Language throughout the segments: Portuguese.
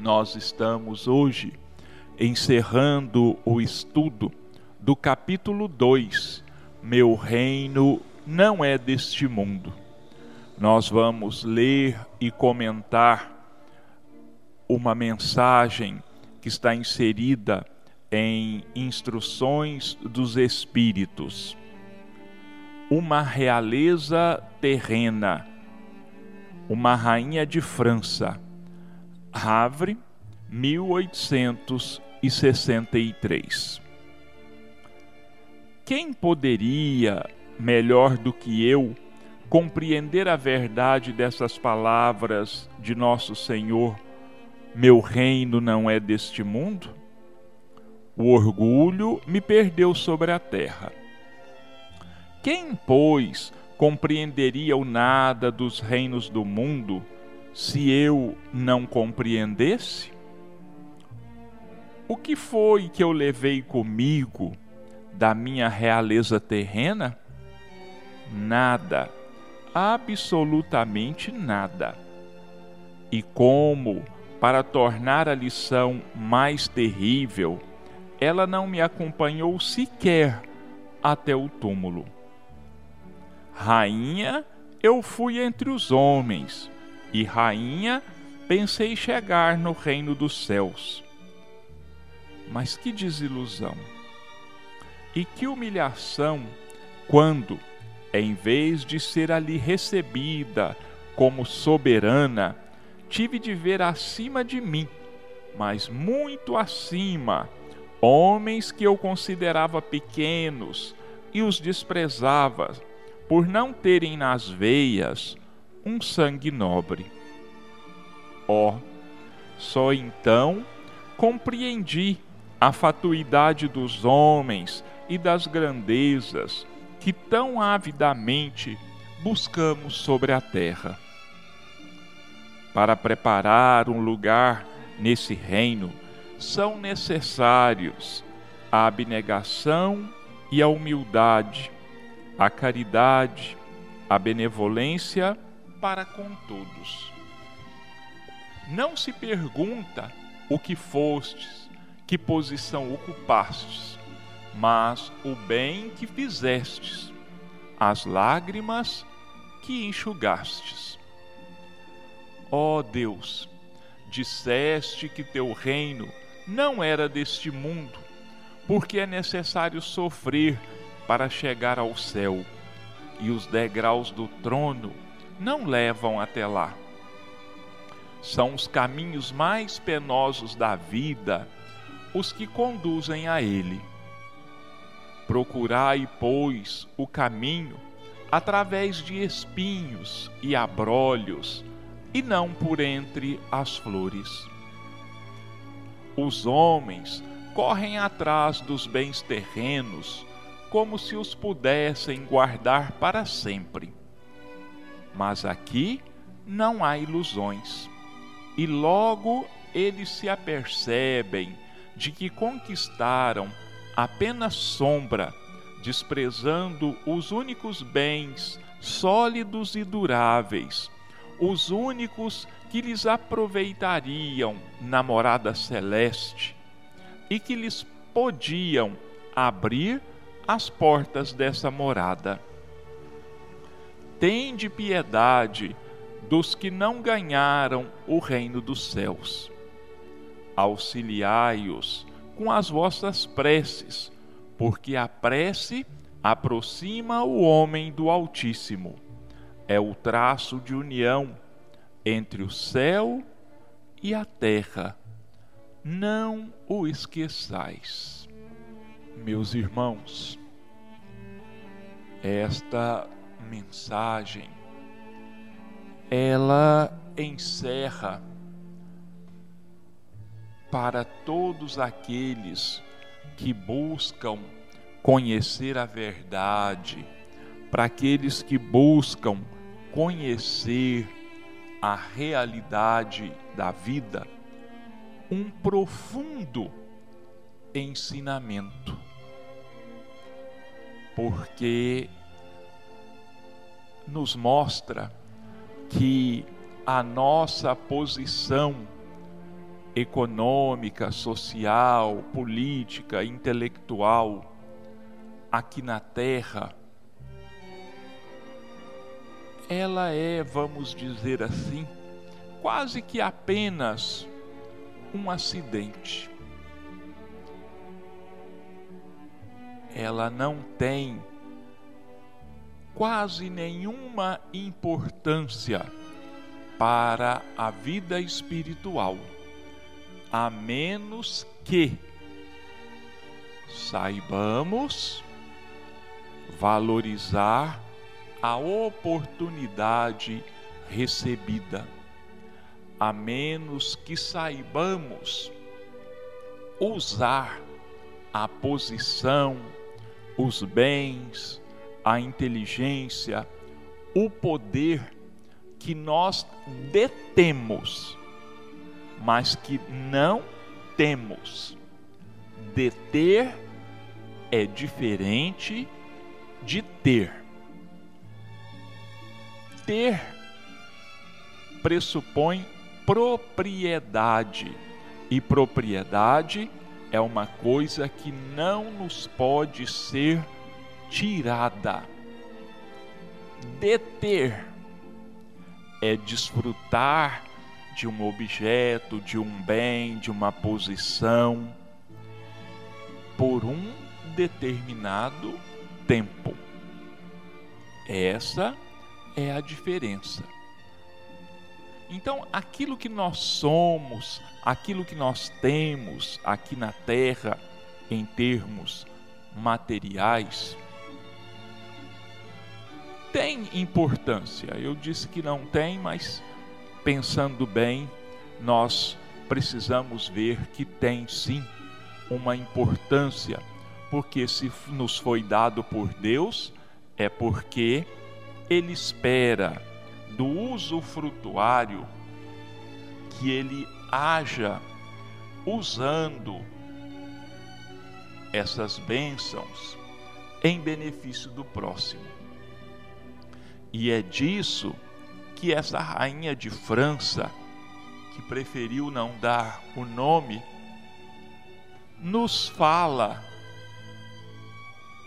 Nós estamos hoje encerrando o estudo do capítulo 2, Meu reino não é deste mundo. Nós vamos ler e comentar uma mensagem que está inserida em Instruções dos Espíritos. Uma realeza terrena, uma rainha de França, Havre, 1863. Quem poderia, melhor do que eu, compreender a verdade dessas palavras de nosso Senhor? Meu reino não é deste mundo? O orgulho me perdeu sobre a terra. Quem, pois, compreenderia o nada dos reinos do mundo se eu não compreendesse? O que foi que eu levei comigo da minha realeza terrena? Nada, absolutamente nada. E como, para tornar a lição mais terrível, ela não me acompanhou sequer até o túmulo. Rainha, eu fui entre os homens, e rainha, pensei chegar no reino dos céus. Mas que desilusão! E que humilhação quando, em vez de ser ali recebida como soberana, tive de ver acima de mim, mas muito acima, homens que eu considerava pequenos e os desprezava por não terem nas veias um sangue nobre. Ó, oh, só então compreendi a fatuidade dos homens e das grandezas que tão avidamente buscamos sobre a terra. Para preparar um lugar nesse reino, são necessários a abnegação e a humildade, a caridade, a benevolência para com todos. Não se pergunta o que fostes, que posição ocupastes, mas o bem que fizestes, as lágrimas que enxugastes. Ó oh Deus, disseste que teu reino não era deste mundo, porque é necessário sofrer para chegar ao céu, e os degraus do trono não levam até lá. São os caminhos mais penosos da vida os que conduzem a ele. Procurai, pois, o caminho através de espinhos e abrolhos, e não por entre as flores. Os homens correm atrás dos bens terrenos como se os pudessem guardar para sempre. Mas aqui não há ilusões. E logo eles se apercebem de que conquistaram apenas sombra, desprezando os únicos bens sólidos e duráveis, os únicos que lhes aproveitariam na morada celeste e que lhes podiam abrir as portas dessa morada. Tende piedade dos que não ganharam o reino dos céus. Auxiliai-os com as vossas preces, porque a prece aproxima o homem do Altíssimo. É o traço de união entre o céu e a terra. Não o esqueçais. Meus irmãos, esta mensagem ela encerra para todos aqueles que buscam conhecer a verdade, para aqueles que buscam conhecer a realidade da vida, um profundo ensinamento. Porque nos mostra que a nossa posição econômica, social, política, intelectual aqui na Terra, ela é, vamos dizer assim, quase que apenas um acidente. Ela não tem quase nenhuma importância para a vida espiritual, a menos que saibamos valorizar a oportunidade recebida, a menos que saibamos usar a posição, os bens, a inteligência, o poder que nós detemos, mas que não temos. Deter é diferente de ter. Ter pressupõe propriedade, e propriedade é uma coisa que não nos pode ser tirada. Deter é desfrutar de um objeto, de um bem, de uma posição por um determinado tempo. Essa é a diferença. Então, aquilo que nós somos, aquilo que nós temos aqui na terra, em termos materiais, tem importância. Eu disse que não tem, mas pensando bem, nós precisamos ver que tem sim uma importância, porque se nos foi dado por Deus, é porque Ele espera do usufrutuário que ele haja usando essas bênçãos em benefício do próximo. E é disso que essa rainha de França, que preferiu não dar o nome, nos fala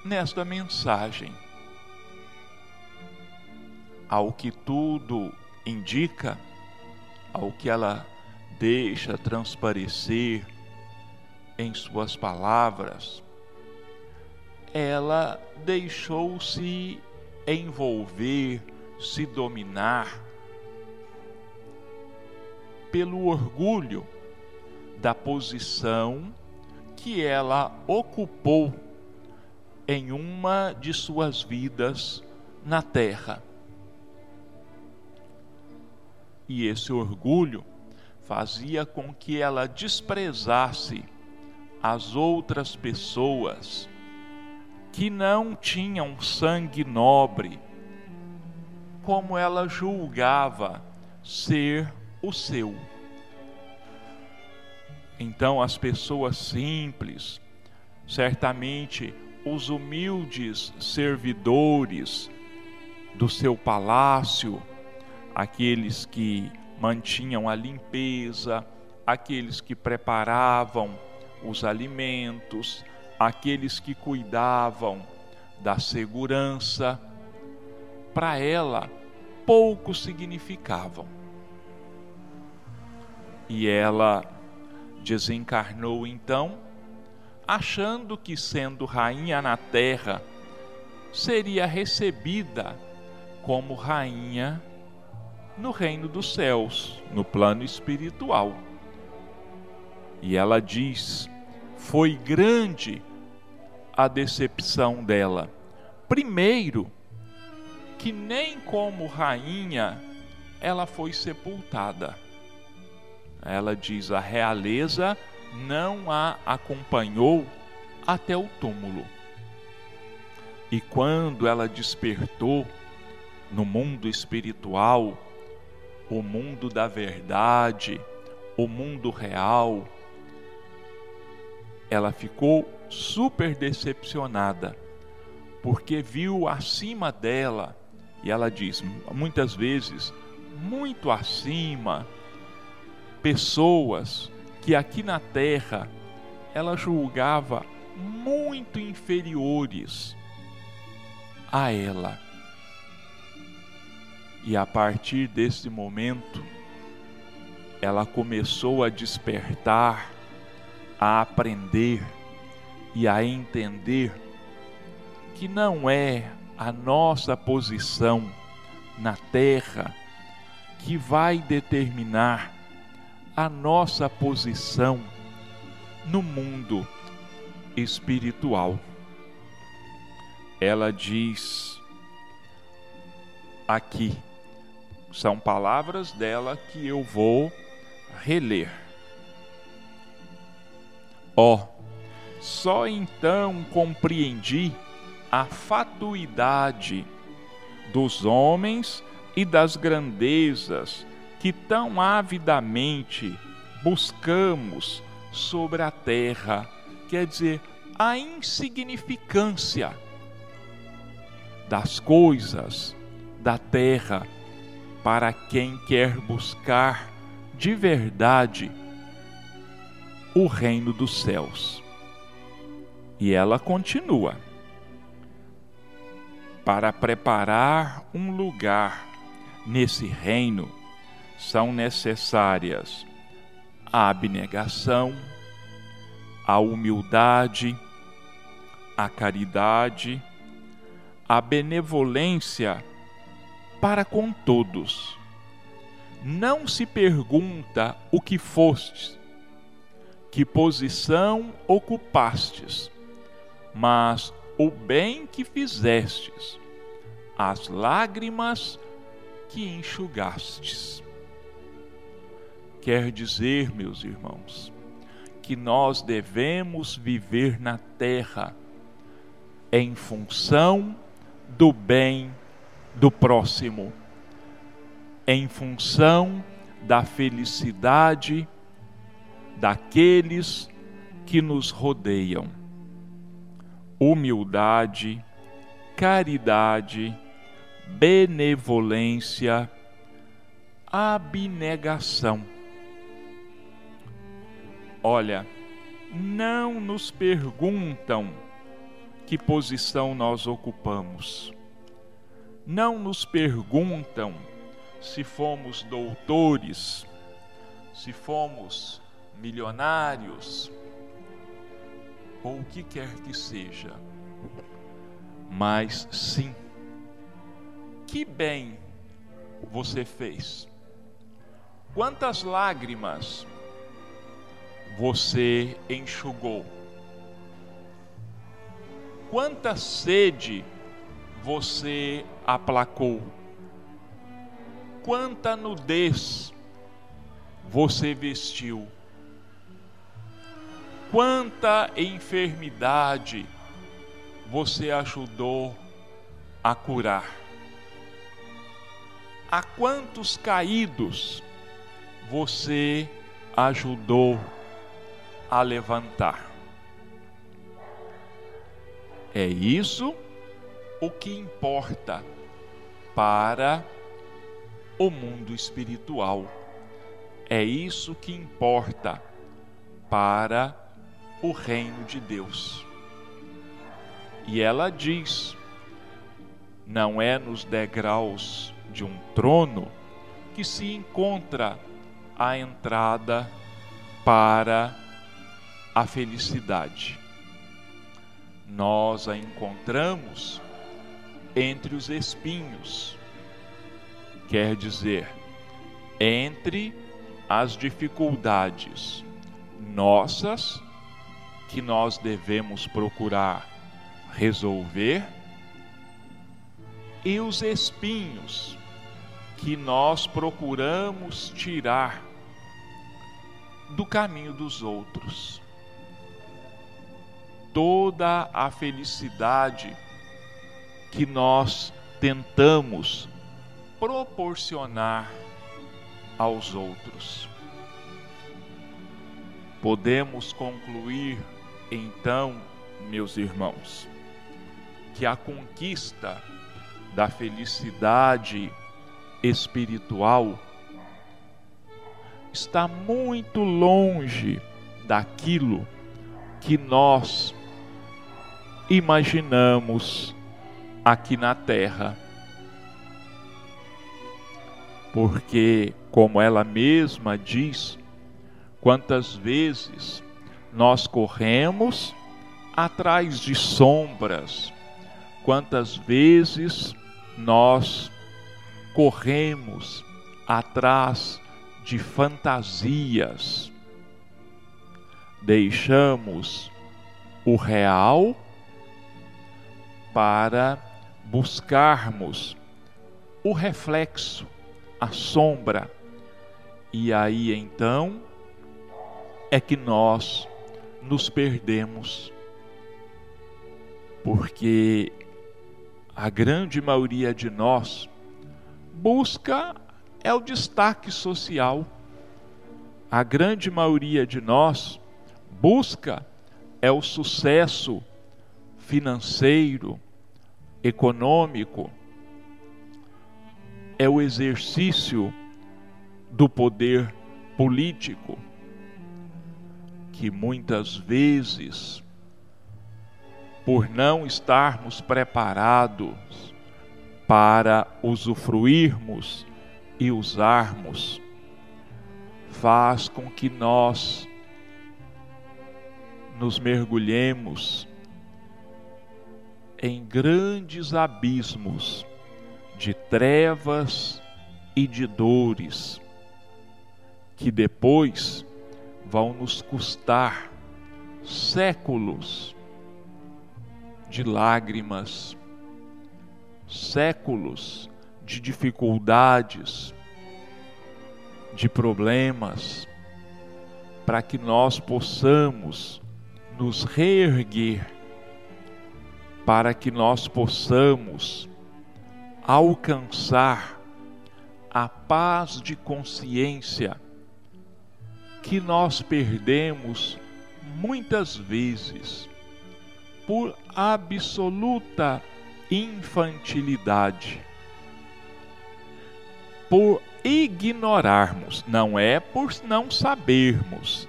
nesta mensagem. Ao que tudo indica, ao que ela deixa transparecer em suas palavras, ela deixou-se envolver, se dominar pelo orgulho da posição que ela ocupou em uma de suas vidas na terra. E esse orgulho fazia com que ela desprezasse as outras pessoas que não tinham sangue nobre, como ela julgava ser o seu. Então, as pessoas simples, certamente os humildes servidores do seu palácio, aqueles que mantinham a limpeza, aqueles que preparavam os alimentos, aqueles que cuidavam da segurança, para ela pouco significavam. E ela desencarnou então, achando que sendo rainha na terra, seria recebida como rainha no reino dos céus, no plano espiritual. E ela diz: foi grande a decepção dela. Primeiro, que nem como rainha ela foi sepultada. Ela diz: a realeza não a acompanhou até o túmulo. E quando ela despertou no mundo espiritual, o mundo da verdade, o mundo real, ela ficou super decepcionada, porque viu acima dela, e ela diz muitas vezes, muito acima, pessoas que aqui na terra ela julgava muito inferiores a ela. E a partir desse momento, ela começou a despertar, a aprender e a entender que não é a nossa posição na terra que vai determinar a nossa posição no mundo espiritual. Ela diz aqui, são palavras dela que eu vou reler. Ó, oh, só então compreendi a fatuidade dos homens e das grandezas que tão avidamente buscamos sobre a terra, quer dizer, a insignificância das coisas da terra para quem quer buscar de verdade o reino dos céus. E ela continua: para preparar um lugar nesse reino são necessárias a abnegação, a humildade, a caridade, a benevolência para com todos. Não se pergunta o que fostes, que posição ocupastes, mas o bem que fizestes, as lágrimas que enxugastes. Quer dizer, meus irmãos, que nós devemos viver na terra em função do bem do próximo, em função da felicidade daqueles que nos rodeiam. Humildade, caridade, benevolência, abnegação. Olha, não nos perguntam que posição nós ocupamos. Não nos perguntam se fomos doutores, se fomos milionários, ou o que quer que seja. Mas sim, que bem você fez? Quantas lágrimas você enxugou? Quanta sede você aplacou? Quanta nudez você vestiu? Quanta enfermidade você ajudou a curar? a quantos caídos você ajudou a levantar. É isso o que importa para o mundo espiritual. É isso que importa para o reino de Deus. E ela diz: não é nos degraus de um trono que se encontra a entrada para a felicidade. Nós a encontramos entre os espinhos, quer dizer, entre as dificuldades nossas que nós devemos procurar resolver e os espinhos que nós procuramos tirar do caminho dos outros. Toda a felicidade que nós tentamos proporcionar aos outros. Podemos concluir, então, meus irmãos, que a conquista da felicidade espiritual está muito longe daquilo que nós imaginamos aqui na terra. Porque, como ela mesma diz, quantas vezes nós corremos atrás de sombras, quantas vezes nós corremos atrás de fantasias, deixamos o real para buscarmos o reflexo, a sombra. E aí então é que nós nos perdemos. Porque a grande maioria de nós busca é o destaque social. A grande maioria de nós busca é o sucesso financeiro, econômico, é o exercício do poder político, que muitas vezes, por não estarmos preparados para usufruirmos e usarmos, faz com que nós nos mergulhemos em grandes abismos de trevas e de dores que depois vão nos custar séculos de lágrimas, séculos de dificuldades, de problemas, para que nós possamos nos reerguer, para que nós possamos alcançar a paz de consciência que nós perdemos muitas vezes por absoluta infantilidade, por ignorarmos, não é por não sabermos,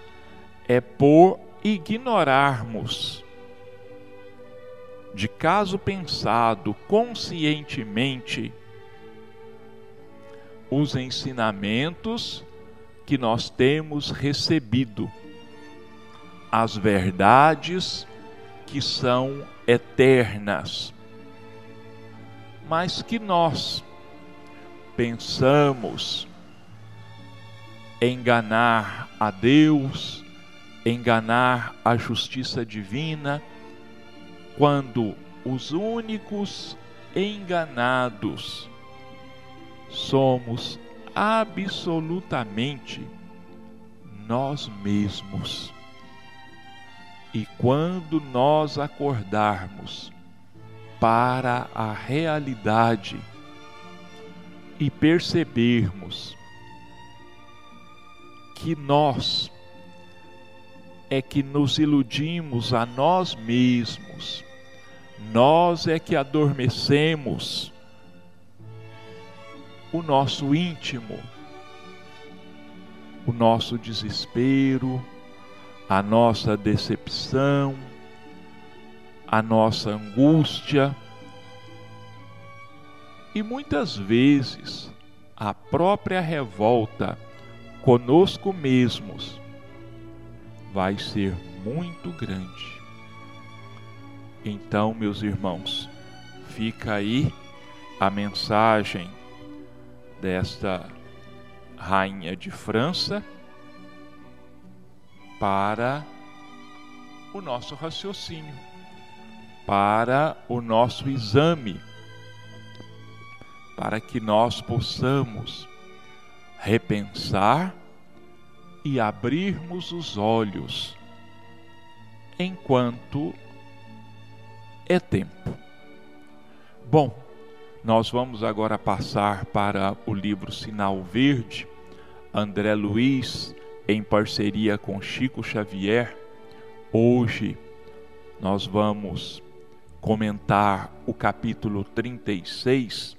é por ignorarmos, de caso pensado conscientemente, os ensinamentos que nós temos recebido, as verdades que são eternas, mas que nós pensamos enganar a Deus, enganar a justiça divina, quando os únicos enganados somos absolutamente nós mesmos. E quando nós acordarmos para a realidade e percebermos que nós é que nos iludimos a nós mesmos, nós é que adormecemos o nosso íntimo, o nosso desespero, a nossa decepção, a nossa angústia. E muitas vezes a própria revolta conosco mesmos vai ser muito grande. Então, meus irmãos, fica aí a mensagem desta rainha de França para o nosso raciocínio, para o nosso exame, para que nós possamos repensar e abrirmos os olhos enquanto é tempo. Bom, nós vamos agora passar para o livro Sinal Verde, André Luiz, em parceria com Chico Xavier. Hoje nós vamos comentar o capítulo 36,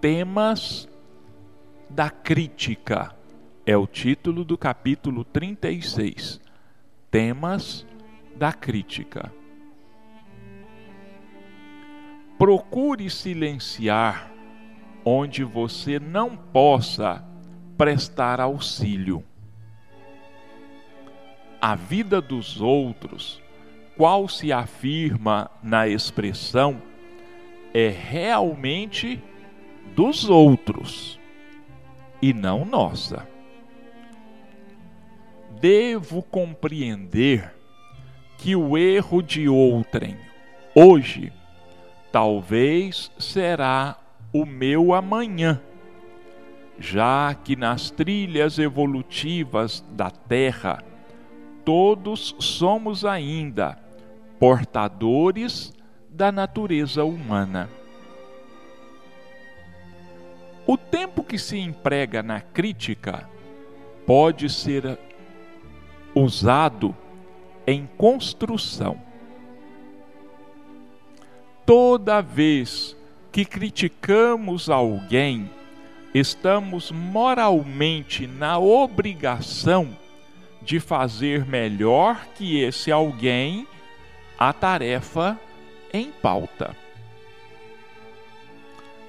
temas da crítica É o título do capítulo 36. Temas da crítica. Procure silenciar onde você não possa prestar auxílio. A vida dos outros, qual se afirma na expressão, é realmente dos outros e não nossa. Devo compreender que o erro de outrem hoje talvez será o meu amanhã, já que nas trilhas evolutivas da Terra todos somos ainda portadores da natureza humana. O tempo que se emprega na crítica pode ser usado em construção. Toda vez que criticamos alguém, estamos moralmente na obrigação de fazer melhor que esse alguém a tarefa em pauta.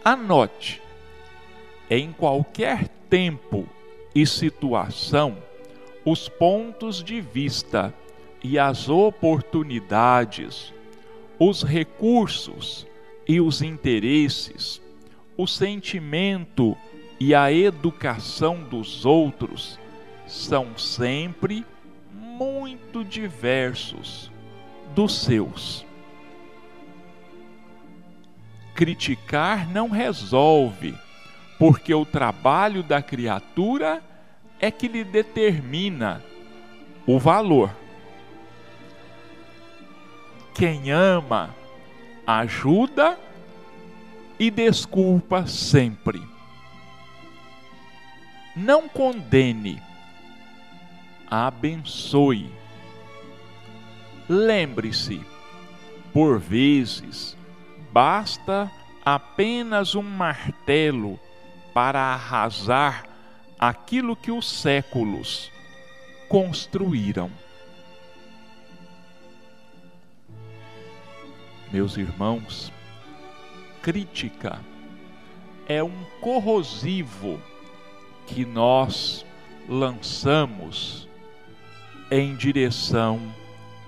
Anote: em qualquer tempo e situação, os pontos de vista e as oportunidades, os recursos e os interesses, o sentimento e a educação dos outros são sempre muito diversos dos seus. Criticar não resolve, porque o trabalho da criatura é que lhe determina o valor. Quem ama, ajuda e desculpa sempre. Não condene, abençoe. Lembre-se, por vezes, basta apenas um martelo para arrasar aquilo que os séculos construíram. Meus irmãos, crítica é um corrosivo que nós lançamos em direção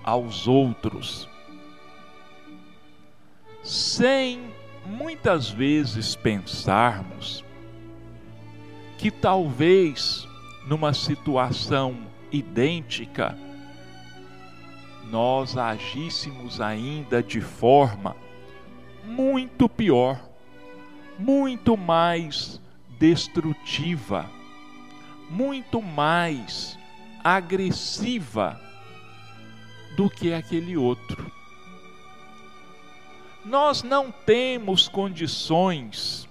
aos outros, sem muitas vezes pensarmos que talvez numa situação idêntica nós agíssemos ainda de forma muito pior, muito mais destrutiva, muito mais agressiva do que aquele outro. Nós não temos condições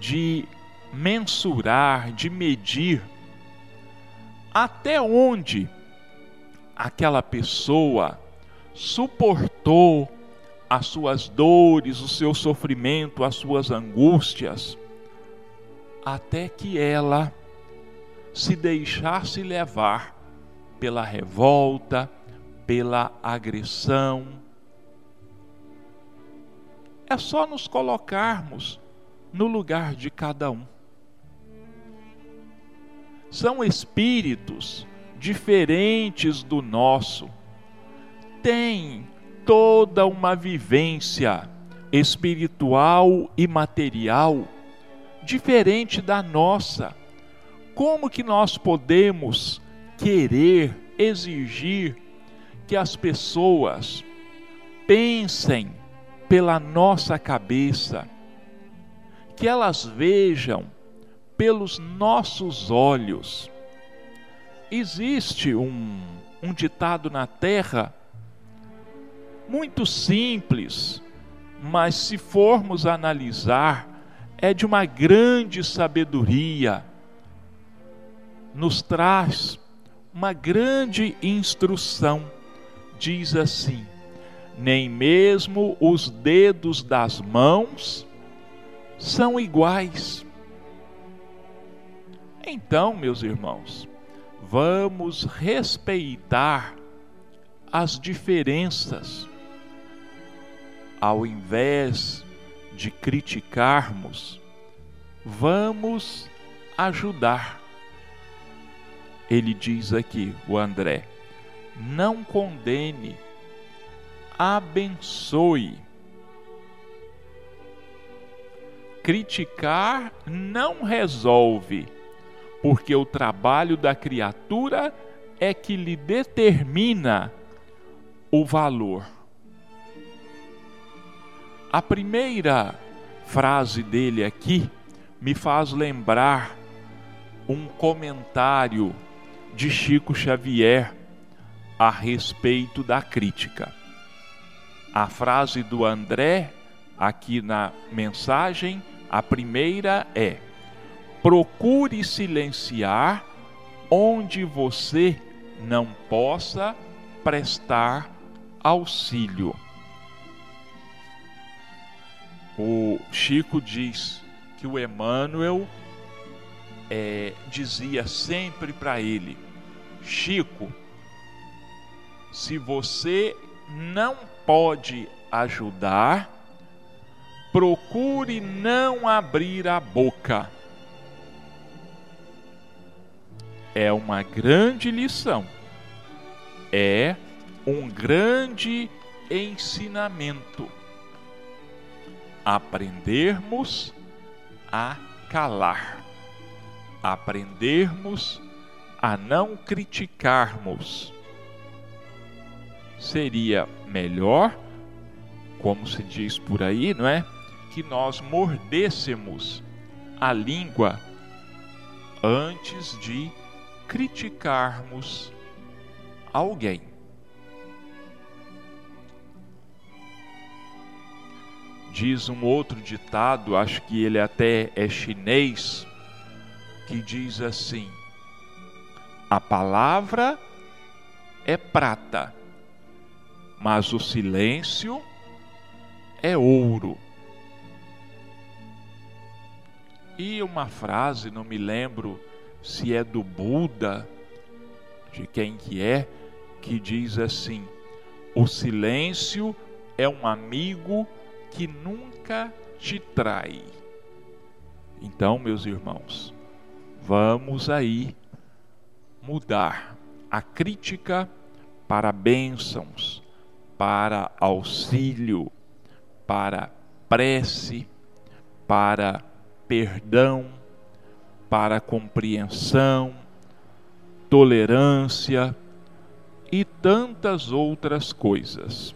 de mensurar, de medir até onde aquela pessoa suportou as suas dores, o seu sofrimento, as suas angústias, até que ela se deixasse levar pela revolta, pela agressão. É só nos colocarmos no lugar de cada um. São espíritos diferentes do nosso, têm toda uma vivência espiritual e material diferente da nossa. Como que nós podemos querer, exigir que as pessoas pensem pela nossa cabeça, que elas vejam pelos nossos olhos, existe um, um ditado na terra muito simples, mas se formos analisar, é de uma grande sabedoria, nos traz uma grande instrução. Diz assim: nem mesmo os dedos das mãos são iguais. Então, meus irmãos, vamos respeitar as diferenças. Ao invés de criticarmos, vamos ajudar. Ele diz aqui, o André, não condene, abençoe. Criticar não resolve, porque o trabalho da criatura é que lhe determina o valor. A primeira frase dele aqui me faz lembrar um comentário de Chico Xavier a respeito da crítica. A frase do André, aqui na mensagem, a primeira é: procure silenciar onde você não possa prestar auxílio. O Chico diz que o Emmanuel é, dizia sempre para ele: Chico, se você não pode ajudar, procure não abrir a boca. É uma grande lição, é um grande ensinamento. Aprendermos a calar, aprendermos a não criticarmos. Seria melhor, como se diz por aí, não é? Que nós mordêssemos a língua antes de criticarmos alguém. Diz um outro ditado, acho que ele até é chinês, que diz assim: a palavra é prata, mas o silêncio é ouro. E uma frase, não me lembro se é do Buda, de quem que é, que diz assim: o silêncio é um amigo que nunca te trai. Então, meus irmãos, vamos aí mudar a crítica para bênçãos, para auxílio, para prece, para perdão, para compreensão, tolerância e tantas outras coisas.